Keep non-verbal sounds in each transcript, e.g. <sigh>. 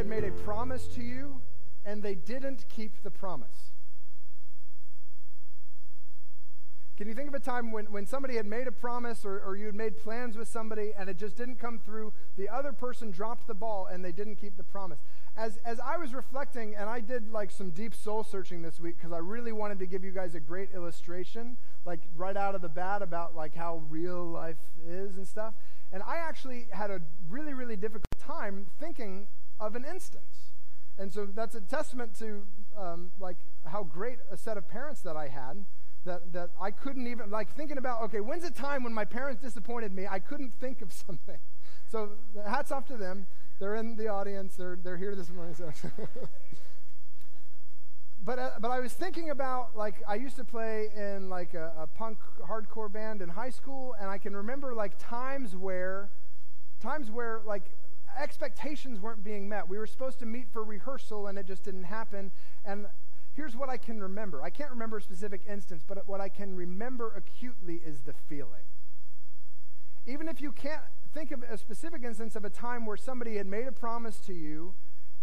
had made a promise to you and they didn't keep the promise? Can you think of a time when, when somebody had made a promise or, or you had made plans with somebody and it just didn't come through? The other person dropped the ball and they didn't keep the promise. As, as I was reflecting, and I did like some deep soul searching this week because I really wanted to give you guys a great illustration, like right out of the bat about like how real life is and stuff. And I actually had a really, really difficult time thinking of an instance. And so that's a testament to um, like how great a set of parents that I had that, that I couldn't even, like thinking about, okay, when's a time when my parents disappointed me? I couldn't think of <laughs> something. So hats off to them. They're in the audience. They're, they're here this morning. So. <laughs> but, uh, but I was thinking about, like, I used to play in, like, a, a punk hardcore band in high school, and I can remember, like, times where, times where, like, expectations weren't being met. We were supposed to meet for rehearsal, and it just didn't happen. And here's what I can remember. I can't remember a specific instance, but what I can remember acutely is the feeling. Even if you can't think of a specific instance of a time where somebody had made a promise to you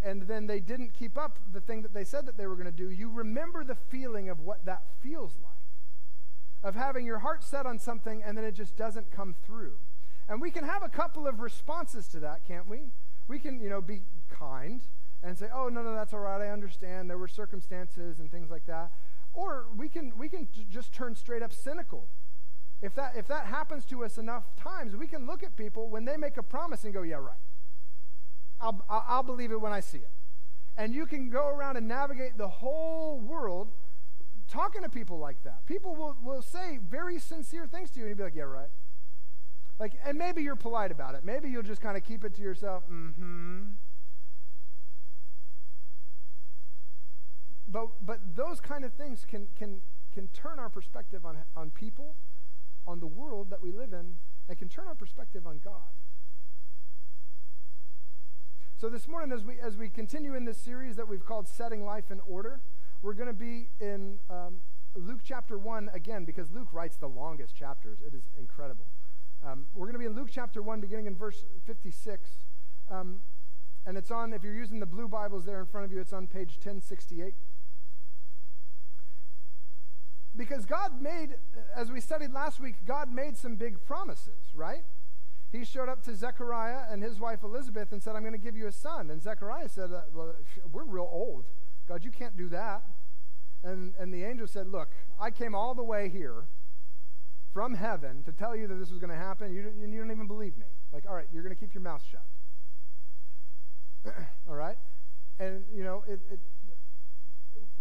and then they didn't keep up the thing that they said that they were going to do, you remember the feeling of what that feels like. Of having your heart set on something and then it just doesn't come through. And we can have a couple of responses to that, can't we? We can, you know, be kind and say, "Oh, no, no, that's all right. I understand. There were circumstances and things like that." Or we can we can just turn straight up cynical. If that if that happens to us enough times, we can look at people when they make a promise and go, "Yeah, right. I'll I'll believe it when I see it." And you can go around and navigate the whole world talking to people like that. People will, will say very sincere things to you, and you'll be like, "Yeah, right." Like, and maybe you're polite about it. Maybe you'll just kind of keep it to yourself. Mm-hmm. But, but those kind of things can, can, can turn our perspective on, on people, on the world that we live in, and can turn our perspective on God. So this morning, as we, as we continue in this series that we've called Setting Life in Order, we're going to be in um, Luke chapter 1 again, because Luke writes the longest chapters. It is incredible. Um, we're going to be in Luke chapter 1, beginning in verse 56. Um, and it's on, if you're using the blue Bibles there in front of you, it's on page 1068. Because God made, as we studied last week, God made some big promises, right? He showed up to Zechariah and his wife Elizabeth and said, I'm going to give you a son. And Zechariah said, uh, Well, we're real old. God, you can't do that. And, and the angel said, Look, I came all the way here from heaven to tell you that this was going to happen. You, you, don't even believe me. Like, all right, you're going to keep your mouth shut. <clears throat> all right? And, you know, it, it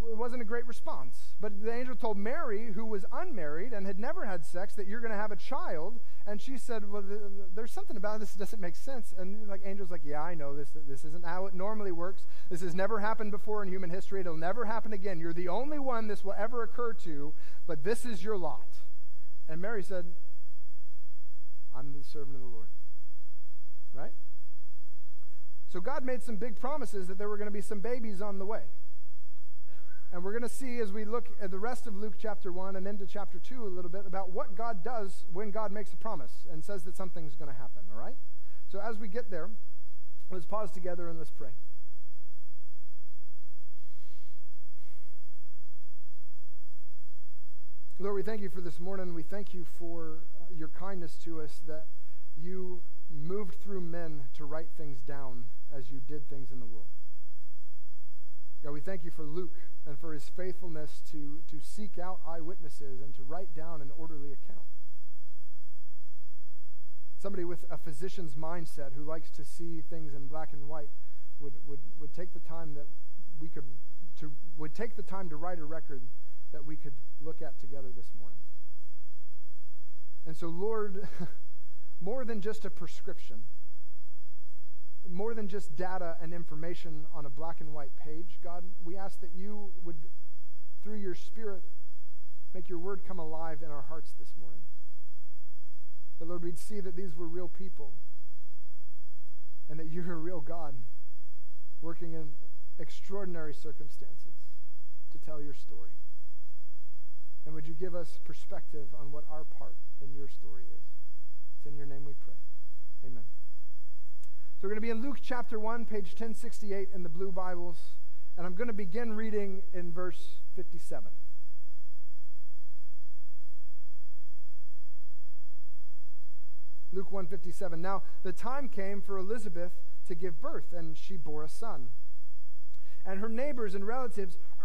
it wasn't a great response. But the angel told Mary, who was unmarried and had never had sex, that you're going to have a child. And she said, Well, th- there's something about this that doesn't make sense. And like angel's like, Yeah, I know this. This isn't how it normally works. This has never happened before in human history. It'll never happen again. You're the only one this will ever occur to, but this is your lot. And Mary said, I'm the servant of the Lord. Right? So God made some big promises that there were going to be some babies on the way. And we're going to see as we look at the rest of Luke chapter 1 and into chapter 2 a little bit about what God does when God makes a promise and says that something's going to happen, all right? So as we get there, let's pause together and let's pray. Lord, we thank you for this morning. We thank you for uh, your kindness to us that you moved through men to write things down as you did things in the world. God, we thank you for Luke and for his faithfulness to, to seek out eyewitnesses and to write down an orderly account. Somebody with a physician's mindset who likes to see things in black and white would, would, would take the time that we could to would take the time to write a record that we could look at together this morning. And so, Lord, <laughs> more than just a prescription, more than just data and information on a black and white page, God, we ask that you would, through your Spirit, make your word come alive in our hearts this morning. That, Lord, we'd see that these were real people and that you're a real God working in extraordinary circumstances to tell your story. And would you give us perspective on what our part in your story is? It's in your name we pray. Amen. So we're going to be in Luke chapter 1, page 1068 in the blue Bibles, and I'm going to begin reading in verse 57. Luke 157. Now, the time came for Elizabeth to give birth, and she bore a son. And her neighbors and relatives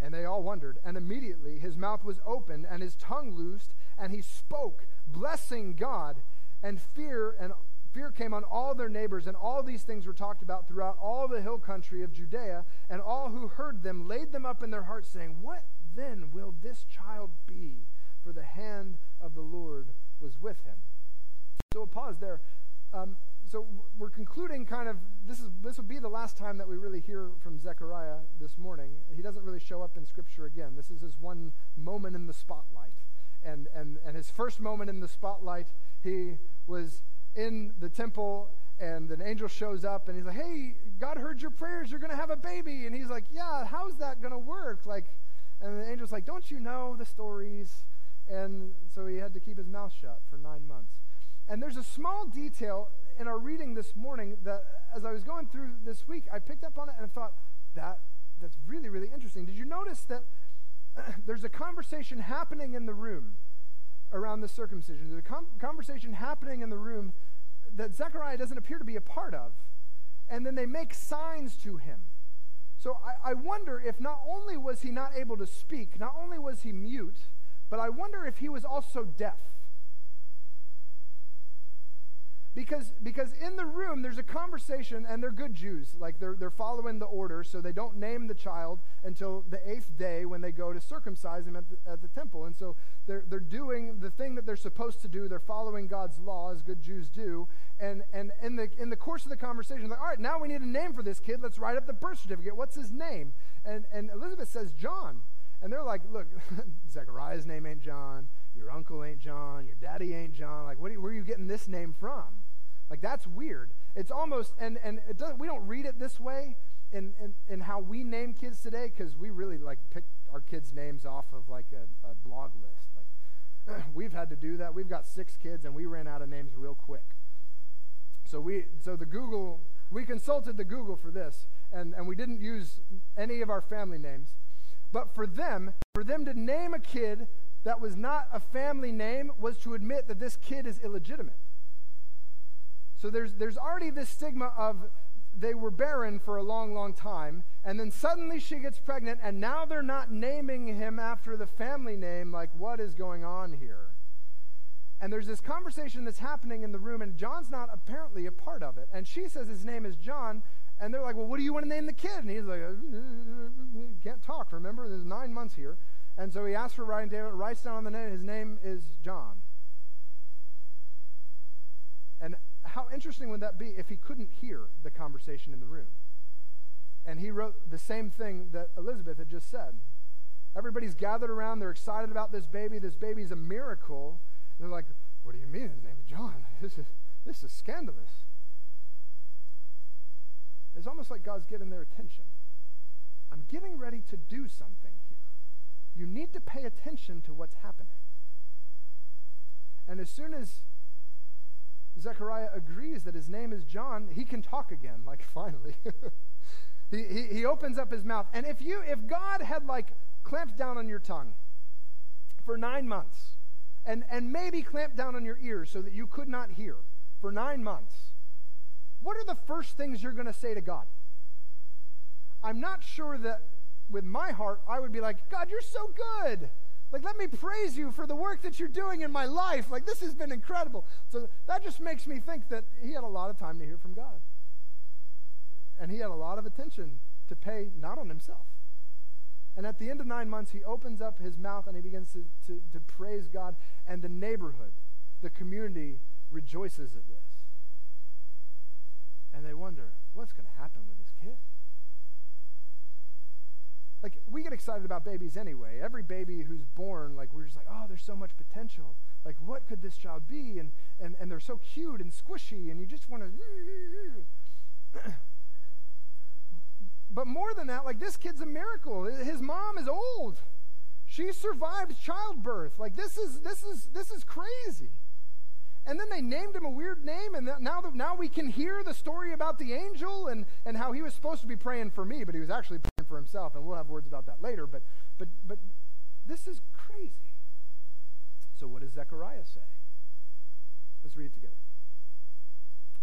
And they all wondered. And immediately his mouth was opened and his tongue loosed, and he spoke, blessing God. And fear and fear came on all their neighbors, and all these things were talked about throughout all the hill country of Judea. And all who heard them laid them up in their hearts, saying, What then will this child be? For the hand of the Lord was with him. So we'll pause there. Um, so we're concluding kind of this is this will be the last time that we really hear from Zechariah this morning. He doesn't really show up in Scripture again. This is his one moment in the spotlight, and and and his first moment in the spotlight, he was in the temple and an angel shows up and he's like, Hey, God heard your prayers, you're gonna have a baby. And he's like, Yeah, how's that gonna work? Like and the angel's like, Don't you know the stories? And so he had to keep his mouth shut for nine months. And there's a small detail in our reading this morning that as I was going through this week, I picked up on it and I thought, that that's really, really interesting. Did you notice that <clears throat> there's a conversation happening in the room around the circumcision? There's a com- conversation happening in the room that Zechariah doesn't appear to be a part of. And then they make signs to him. So I, I wonder if not only was he not able to speak, not only was he mute, but I wonder if he was also deaf. Because, because in the room, there's a conversation, and they're good Jews. Like, they're, they're following the order, so they don't name the child until the eighth day when they go to circumcise him at the, at the temple. And so they're, they're doing the thing that they're supposed to do. They're following God's law, as good Jews do. And, and in, the, in the course of the conversation, like, all right, now we need a name for this kid. Let's write up the birth certificate. What's his name? And, and Elizabeth says, John. And they're like, look, <laughs> Zechariah's name ain't John. Your uncle ain't John. Your daddy ain't John. Like, what you, where are you getting this name from? Like that's weird. It's almost and and it doesn't. We don't read it this way in in, in how we name kids today because we really like pick our kids' names off of like a, a blog list. Like <clears throat> we've had to do that. We've got six kids and we ran out of names real quick. So we so the Google we consulted the Google for this and and we didn't use any of our family names. But for them, for them to name a kid that was not a family name was to admit that this kid is illegitimate. So there's, there's already this stigma of they were barren for a long, long time, and then suddenly she gets pregnant, and now they're not naming him after the family name. Like, what is going on here? And there's this conversation that's happening in the room, and John's not apparently a part of it. And she says his name is John, and they're like, Well, what do you want to name the kid? And he's like, uh, Can't talk, remember? There's nine months here. And so he asks for writing table, writes down on the name, his name is John. And how interesting would that be if he couldn't hear the conversation in the room? And he wrote the same thing that Elizabeth had just said. Everybody's gathered around. They're excited about this baby. This baby's a miracle. And they're like, What do you mean? His name is John. <laughs> This is, this is scandalous. It's almost like God's getting their attention. I'm getting ready to do something here. You need to pay attention to what's happening. And as soon as Zechariah agrees that his name is John, he can talk again, like <laughs> finally. <laughs> he, he, he opens up his mouth. And if you if God had like clamped down on your tongue for nine months, and, and maybe clamped down on your ears so that you could not hear for nine months, what are the first things you're going to say to God? I'm not sure that with my heart I would be like, God, you're so good. Like, let me praise you for the work that you're doing in my life. Like, this has been incredible. So that just makes me think that he had a lot of time to hear from God. And he had a lot of attention to pay, not on himself. And at the end of nine months, he opens up his mouth and he begins to, to, to praise God. And the neighborhood, the community, rejoices at this. And they wonder, what's going to happen with this kid? Like we get excited about babies anyway. Every baby who's born, like we're just like, oh, there's so much potential. Like, what could this child be? And and, and they're so cute and squishy, and you just want to. <coughs> but more than that, like this kid's a miracle. His mom is old. She survived childbirth. Like this is this is this is crazy. And then they named him a weird name, and now, now we can hear the story about the angel and, and how he was supposed to be praying for me, but he was actually for himself, and we'll have words about that later. But, but, but this is crazy. So, what does Zechariah say? Let's read it together.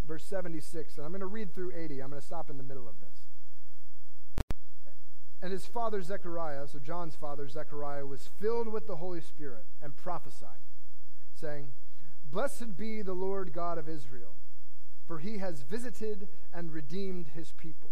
Verse 76, and I'm going to read through 80. I'm going to stop in the middle of this. And his father Zechariah, so John's father Zechariah, was filled with the Holy Spirit and prophesied, saying, Blessed be the Lord God of Israel, for he has visited and redeemed his people,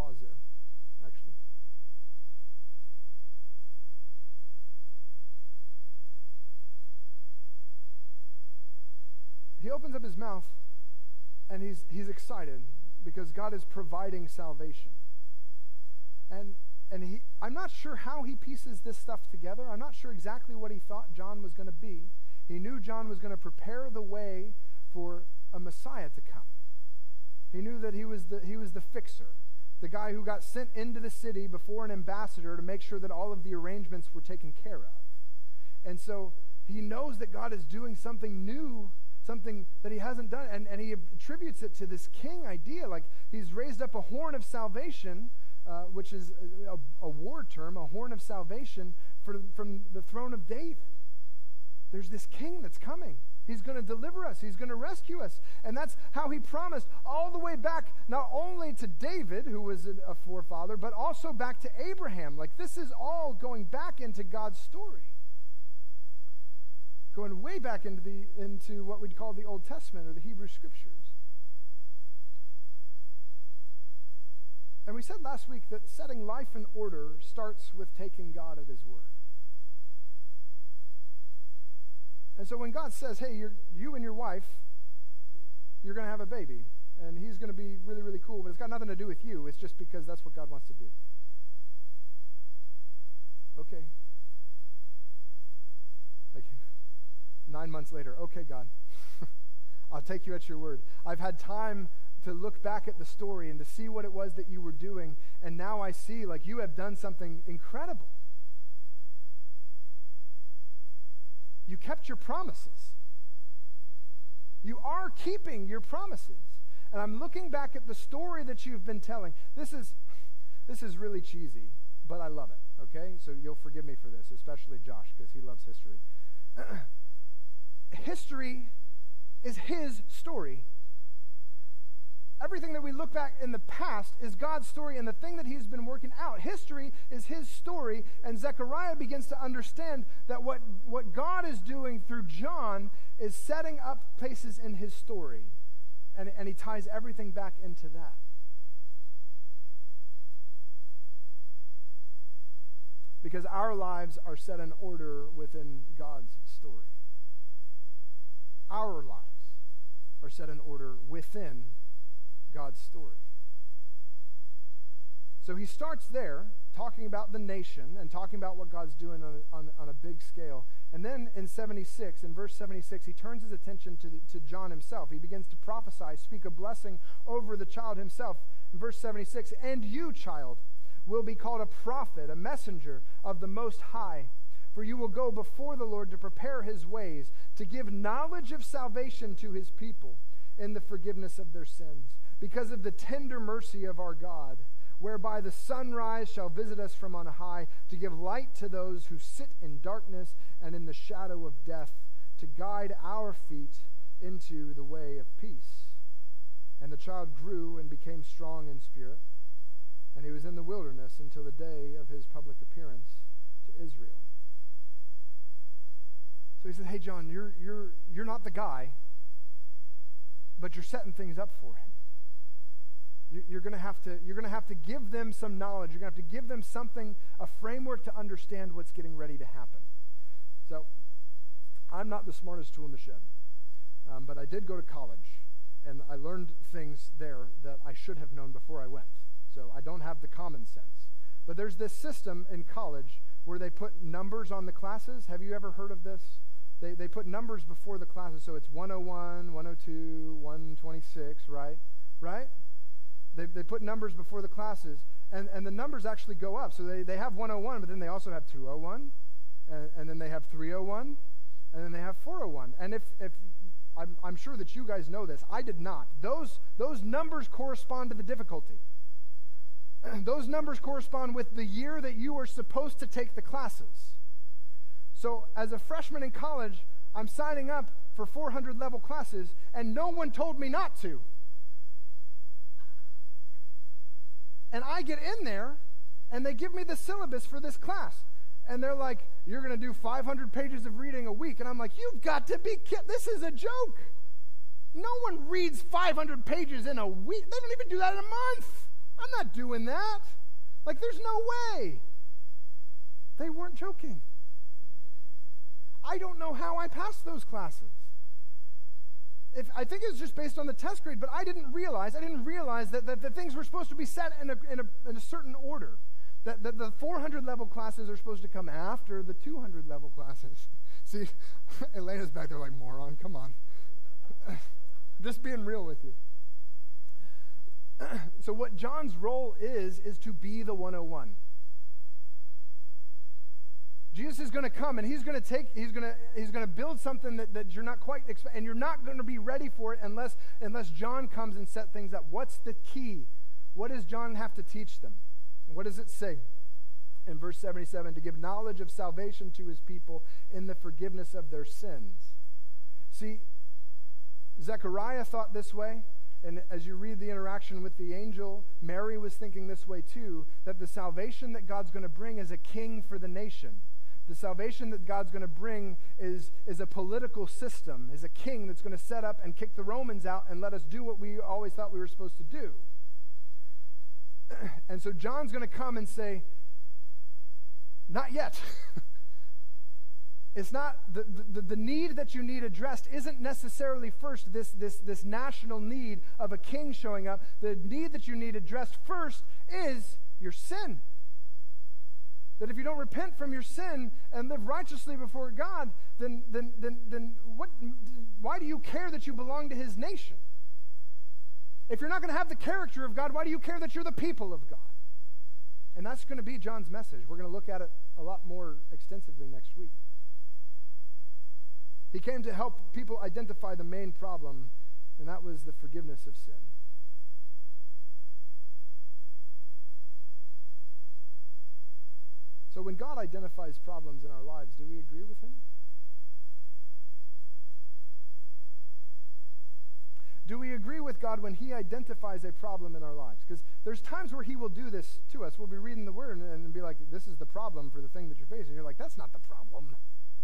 pause there, actually. He opens up his mouth and he's, he's excited because God is providing salvation. And and he, I'm not sure how he pieces this stuff together. I'm not sure exactly what he thought John was going to be. He knew John was going to prepare the way for a Messiah to come. He knew that he was the, he was the fixer, the guy who got sent into the city before an ambassador to make sure that all of the arrangements were taken care of. And so he knows that God is doing something new, something that he hasn't done, and, and he attributes it to this king idea. Like he's raised up a horn of salvation uh, which is a, a, war term, a horn of salvation for, from the throne of David. There's this king that's coming. He's going to deliver us. He's going to rescue us. And that's how he promised all the way back, not only to David, who was a forefather, but also back to Abraham. Like this is all going back into God's story. Going way back into, the, into what we'd call the Old Testament or the Hebrew Scriptures. And we said last week that setting life in order starts with taking God at His word. And so when God says, hey, you and your wife, you're going to have a baby, and he's going to be really, really cool, but it's got nothing to do with you. It's just because that's what God wants to do. Okay. Like <laughs> nine months later, okay, God, <laughs> I'll take you at your word. I've had time to look back at the story and to see what it was that you were doing. And now I see, like, you have done something incredible. You kept your promises. You are keeping your promises. And I'm looking back at the story that you've been telling. This is, this is really cheesy, but I love it, okay? So you'll forgive me for this, especially Josh, because he loves history. <clears throat> history is his story Everything that we look back in the past is God's story and the thing that he's been working out. History is his story, and Zechariah begins to understand that what, what God is doing through John is setting up places in his story. And, and he ties everything back into that. Because our lives are set in order within God's story. Our lives are set in order within God's story. So he starts there, talking about the nation and talking about what God's doing on a, on, on a big scale. And then in 76, in verse 76, he turns his attention to, to John himself. He begins to prophesy, speak a blessing over the child himself. In verse 76, and you, child, will be called a prophet, a messenger of the Most High. For you will go before the Lord to prepare his ways, to give knowledge of salvation to his people in the forgiveness of their sins because of the tender mercy of our God, whereby the sunrise shall visit us from on high, to give light to those who sit in darkness and in the shadow of death, to guide our feet into the way of peace. And the child grew and became strong in spirit, And he was in the wilderness until the day of his public appearance to Israel. So he said, Hey, John, you're, you're, you're not the guy, but you're setting things up for him. You're going to have to you're going to have to give them some knowledge. You're going to have to give them something, a framework to understand what's getting ready to happen. So, I'm not the smartest tool in the shed, um, but I did go to college, and I learned things there that I should have known before I went. So I don't have the common sense. But there's this system in college where they put numbers on the classes. Have you ever heard of this? They, they put numbers before the classes, so it's 101, 102, 126, right? Right? They, they put numbers before the classes, and, and the numbers actually go up. So they, they have 101, but then they also have 201, and, and then they have 301, and then they have 401. And if, if I'm, I'm sure that you guys know this, I did not. Those, those numbers correspond to the difficulty. <clears throat> those numbers correspond with the year that you are supposed to take the classes. So, as a freshman in college, I'm signing up for 400 level classes, and no one told me not to. And I get in there, and they give me the syllabus for this class. And they're like, You're going to do 500 pages of reading a week. And I'm like, You've got to be kidding. This is a joke. No one reads 500 pages in a week. They don't even do that in a month. I'm not doing that. Like, there's no way. They weren't joking. I don't know how I passed those classes. If, I think it was just based on the test grade, but I didn't realize, I didn't realize that, that the things were supposed to be set in a, in a, in a certain order. That, that the 400 level classes are supposed to come after the 200 level classes. <laughs> See, <laughs> Elena's back there like, moron, come on. <laughs> just being real with you. <clears throat> so what John's role is is to be the 101. Jesus is going to come and he's going to take he's going to he's going to build something that, that you're not quite and you're not going to be ready for it unless unless John comes and set things up. What's the key? What does John have to teach them? What does it say? In verse 77 to give knowledge of salvation to his people in the forgiveness of their sins. See, Zechariah thought this way. And as you read the interaction with the angel, Mary was thinking this way too that the salvation that God's going to bring is a king for the nation. The salvation that God's going to bring is, is a political system, is a king that's going to set up and kick the Romans out and let us do what we always thought we were supposed to do. <clears throat> and so John's going to come and say, Not yet. <laughs> It's not the, the, the, need that you need addressed isn't necessarily first this, this, this national need of a king showing up. The need that you need addressed first is your sin. That if you don't repent from your sin and live righteously before God, then, then, then, then what, why do you care that you belong to his nation? If you're not going to have the character of God, why do you care that you're the people of God? And that's going to be John's message. We're going to look at it a lot more extensively next week. He came to help people identify the main problem, and that was the forgiveness of sin. So when God identifies problems in our lives, do we agree with him? Do we agree with God when He identifies a problem in our lives? Because there's times where He will do this to us. We'll be reading the Word and, and, be like, this is the problem for the thing that you're facing. You're like, that's not the problem.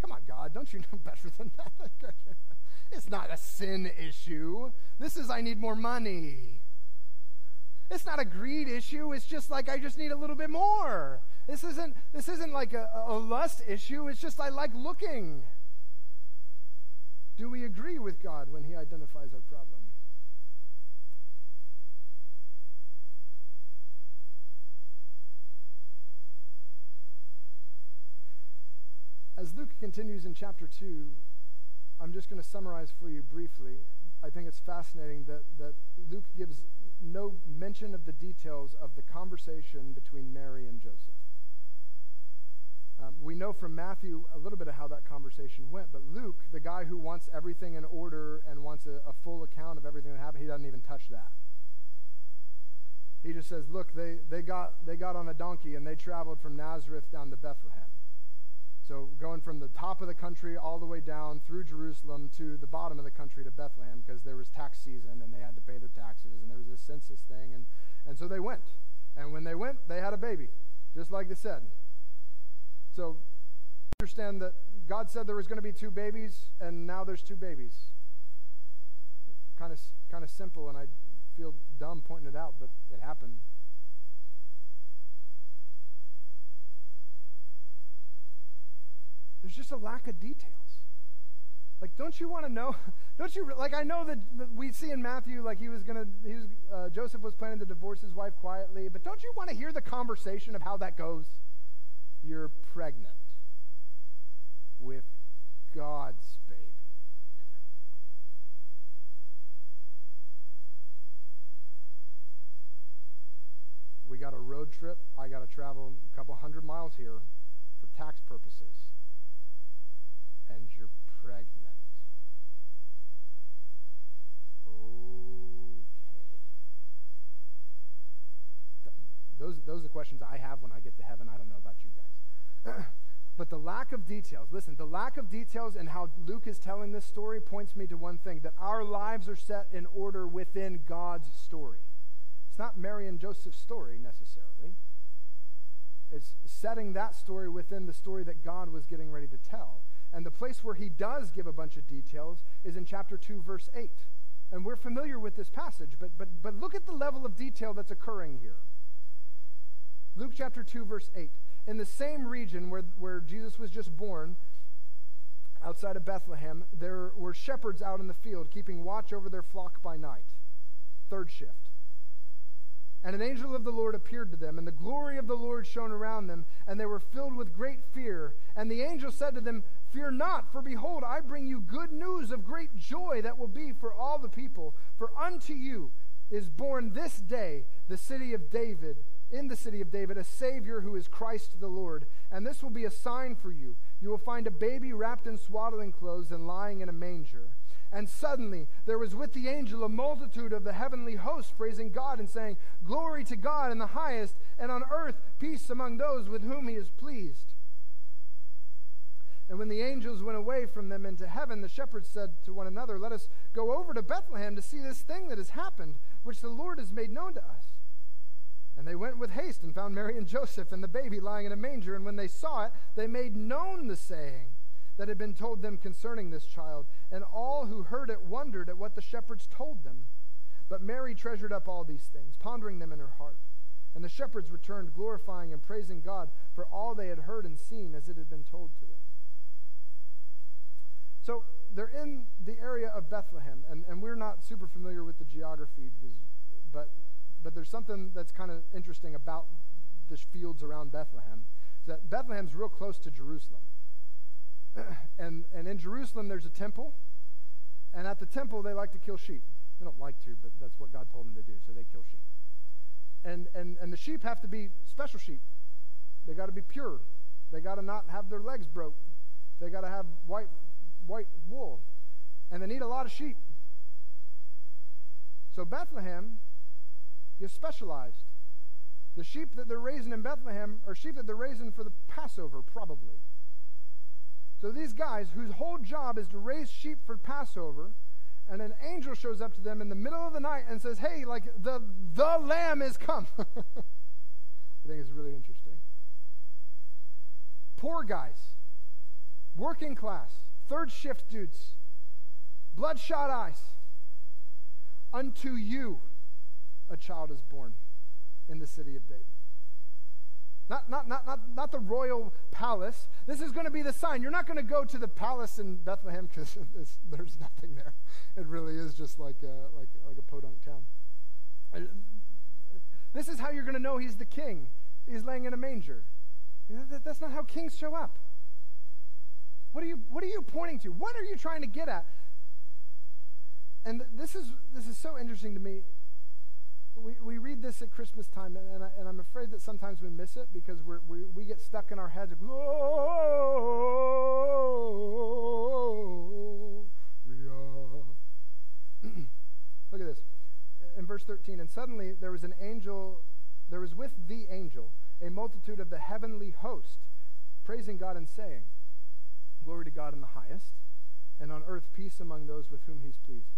Come on, God, don't you <laughs> know better than that? <laughs> it's not a sin issue. This is, I need more money. It's not a greed issue. It's just like, I just need a little bit more. This isn't, this isn't like a, a lust issue. It's just, I like looking. Do we agree with God when He identifies our problem? As Luke continues in chapter 2, I'm just going to summarize for you briefly. I think it's fascinating that, that Luke gives no mention of the details of the conversation between Mary and Joseph. Um, we know from Matthew a little bit of how that conversation went, but Luke, the guy who wants everything in order and wants a, a full account of everything that happened, he doesn't even touch that. He just says, look, they, they, got, they got on a donkey and they traveled from Nazareth down to Bethlehem. So going from the top of the country all the way down through Jerusalem to the bottom of the country to Bethlehem because there was tax season and they had to pay their taxes and there was this census thing. And, and so they went. And when they went, they had a baby, just like they said. So understand that God said there was going to be two babies, and now there's two babies. Kind of, kind of simple, and I feel dumb pointing it out, but it happened. There's just a lack of details. Like, don't you want to know? <laughs> Don't you like? I know that, we see in Matthew, like he was gonna, he was uh, Joseph was planning to divorce his wife quietly, but don't you want to hear the conversation of how that goes? You're pregnant with God's baby. We got a road trip. I got to travel a couple hundred miles here for tax purposes. And you're pregnant. Okay. Those, those are the questions I have when I get to heaven. I don't know about you guys. But the lack of details, listen, the lack of details and how Luke is telling this story points me to one thing that our lives are set in order within God's story. It's not Mary and Joseph's story necessarily, it's setting that story within the story that God was getting ready to tell. And the place where he does give a bunch of details is in chapter 2, verse 8. And we're familiar with this passage, but, but, but look at the level of detail that's occurring here. Luke chapter 2, verse 8. In the same region where, where Jesus was just born, outside of Bethlehem, there were shepherds out in the field keeping watch over their flock by night. Third shift. And an angel of the Lord appeared to them, and the glory of the Lord shone around them, and they were filled with great fear. And the angel said to them, Fear not, for behold, I bring you good news of great joy that will be for all the people. For unto you is born this day the city of David in the city of David a Savior who is Christ the Lord. And this will be a sign for you. You will find a baby wrapped in swaddling clothes and lying in a manger. And suddenly there was with the angel a multitude of the heavenly host praising God and saying, Glory to God in the highest, and on earth peace among those with whom he is pleased. And when the angels went away from them into heaven, the shepherds said to one another, Let us go over to Bethlehem to see this thing that has happened, which the Lord has made known to us. And they went with haste and found Mary and Joseph and the baby lying in a manger. And when they saw it, they made known the saying that had been told them concerning this child. And all who heard it wondered at what the shepherds told them. But Mary treasured up all these things, pondering them in her heart. And the shepherds returned, glorifying and praising God for all they had heard and seen as it had been told to them. So they're in the area of Bethlehem, and, and we're not super familiar with the geography, because, but but there's something that's kind of interesting about the fields around Bethlehem. Is that Bethlehem's real close to Jerusalem. <clears throat> and, and in Jerusalem, there's a temple. And at the temple, they like to kill sheep. They don't like to, but that's what God told them to do, so they kill sheep. And, and, and the sheep have to be special sheep. They got to be pure. They got to not have their legs broke. They got to have white, white wool. And they need a lot of sheep. So Bethlehem is specialized. The sheep that they're raising in Bethlehem are sheep that they're raising for the Passover, probably. So these guys, whose whole job is to raise sheep for Passover, and an angel shows up to them in the middle of the night and says, "Hey, like the the lamb is come." <laughs> I think it's really interesting. Poor guys, working class, third shift dudes, bloodshot eyes. Unto you a child is born in the city of David. Not, not, not, not, not the royal palace. This is going to be the sign. You're not going to go to the palace in Bethlehem because <laughs> there's nothing there. It really is just like a, like, like a podunk town. This is how you're going to know he's the king. He's laying in a manger. That's not how kings show up. What are you, what are you pointing to? What are you trying to get at? And this is, this is so interesting to me we, we read this at Christmas time, and, and, I, I'm afraid that sometimes we miss it because we, we get stuck in our heads. <clears throat> Look at this. In verse 13, and suddenly there was an angel, there was with the angel a multitude of the heavenly host, praising God and saying, Glory to God in the highest, and on earth peace among those with whom he's pleased.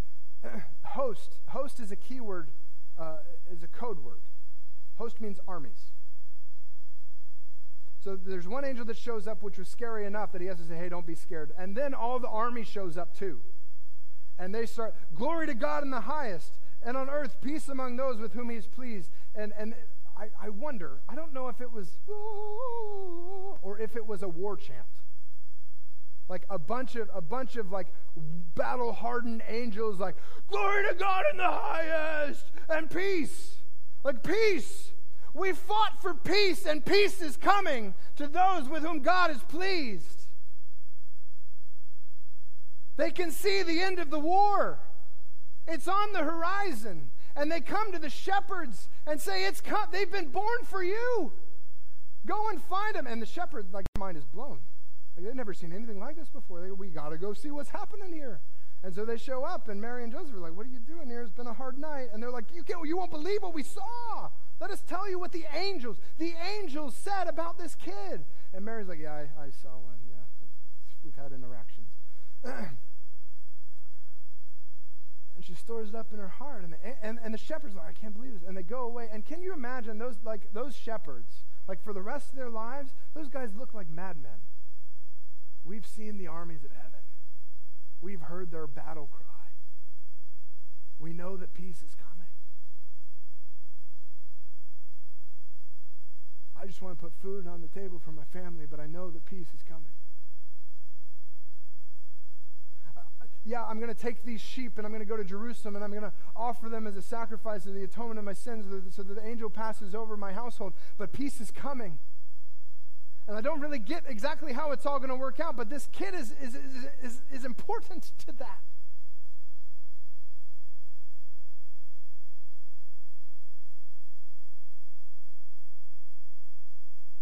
<clears throat> host. Host is a key word uh, is a code word. Host means armies. So there's one angel that shows up, which was scary enough that he has to say, hey, don't be scared. And then all the army shows up too. And they start, glory to God in the highest, and on earth peace among those with whom he is pleased. And, and I, I wonder, I don't know if it was, or if it was a war chant. Like a bunch of, a bunch of like battle hardened angels, like, glory to God in the highest, and peace. Like peace. We fought for peace, and peace is coming to those with whom God is pleased. They can see the end of the war. It's on the horizon. And they come to the shepherds and say, It's come. They've been born for you. Go and find them. And the shepherd, like, mind is blown. Like, they've never seen anything like this before. They, we got to go see what's happening here. And so they show up, and Mary and Joseph are like, What are you doing here? It's been a hard night. And they're like, You, can't, you won't believe what we saw. Let us tell you what the angels, the angels said about this kid. And Mary's like, Yeah, I, I saw one. Yeah, we've had interactions. <clears throat> and she stores it up in her heart. And the, and, and the shepherds are like, I can't believe this. And they go away. And can you imagine those like those shepherds, like for the rest of their lives, those guys look like madmen. We've seen the armies of heaven. We've heard their battle cry. We know that peace is coming. I just want to put food on the table for my family, but I know that peace is coming. Uh, yeah, I'm going to take these sheep and I'm going to go to Jerusalem and I'm going to offer them as a sacrifice of the atonement of my sins so that the angel passes over my household. But peace is coming. And I don't really get exactly how it's all going to work out, but this kid is, is, is, is, is important <laughs> to that.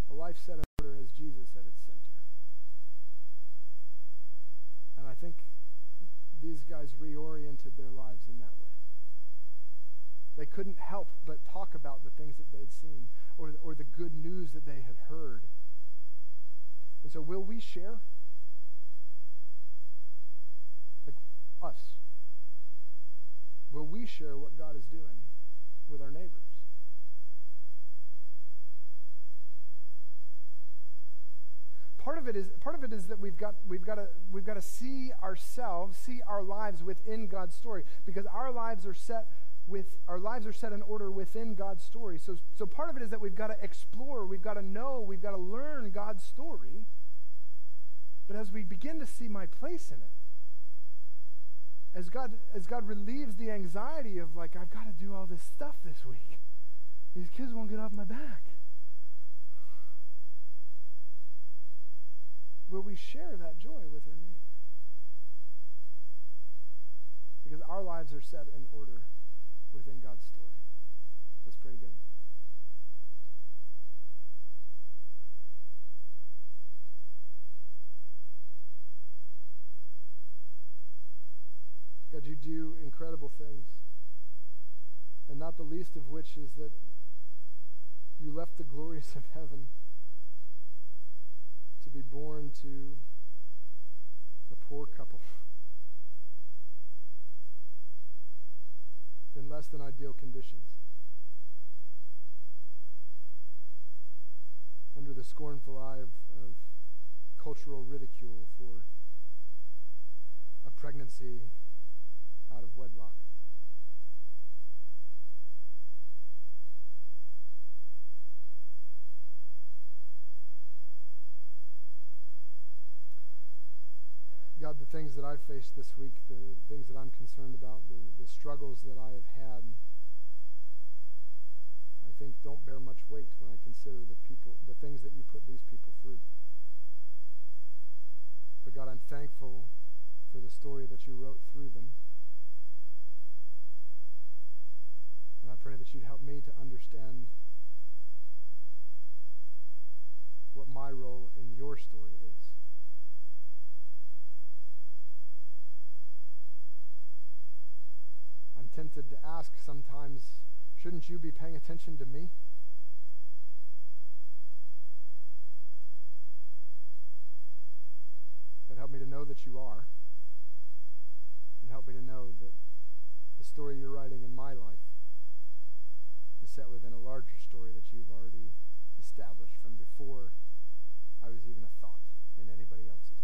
A life set in order as Jesus at its center. And I think these guys reoriented their lives in that way. They couldn't help but talk about the things that they'd seen or, or the good news that they had heard. And so, will we share? Like us. Will we share what God is doing with our neighbors? part of it is part of it is that we've got we've got to we've got to see ourselves, see our lives within God's story because our lives are set with our lives are set in order within God's story. So so part of it is that we've got to explore, we've got to know, we've got to learn God's story. But as we begin to see my place in it, as God as God relieves the anxiety of like I've got to do all this stuff this week. These kids won't get off my back. will we share that joy with our neighbor? Because our lives are set in order within God's story. Let's pray together. God, you do incredible things, and not the least of which is that you left the glories <laughs> of heaven to be born to a poor couple in less than ideal conditions. Under the scornful eye of, of cultural ridicule for a pregnancy out of wedlock. God, the things that I've faced this week, the things that I'm concerned about, the, the struggles that I have had, I think don't bear much weight when I consider the people, the things that you put these people through. But God, I'm thankful for the story that you wrote through them. And I pray that you'd help me to understand what my role in your story is. Tempted to ask sometimes, shouldn't you be paying attention to me? God, help me to know that you are. And help me to know that the story you're writing in my life is set within a larger story that you've already established from before I was even a thought in anybody else's.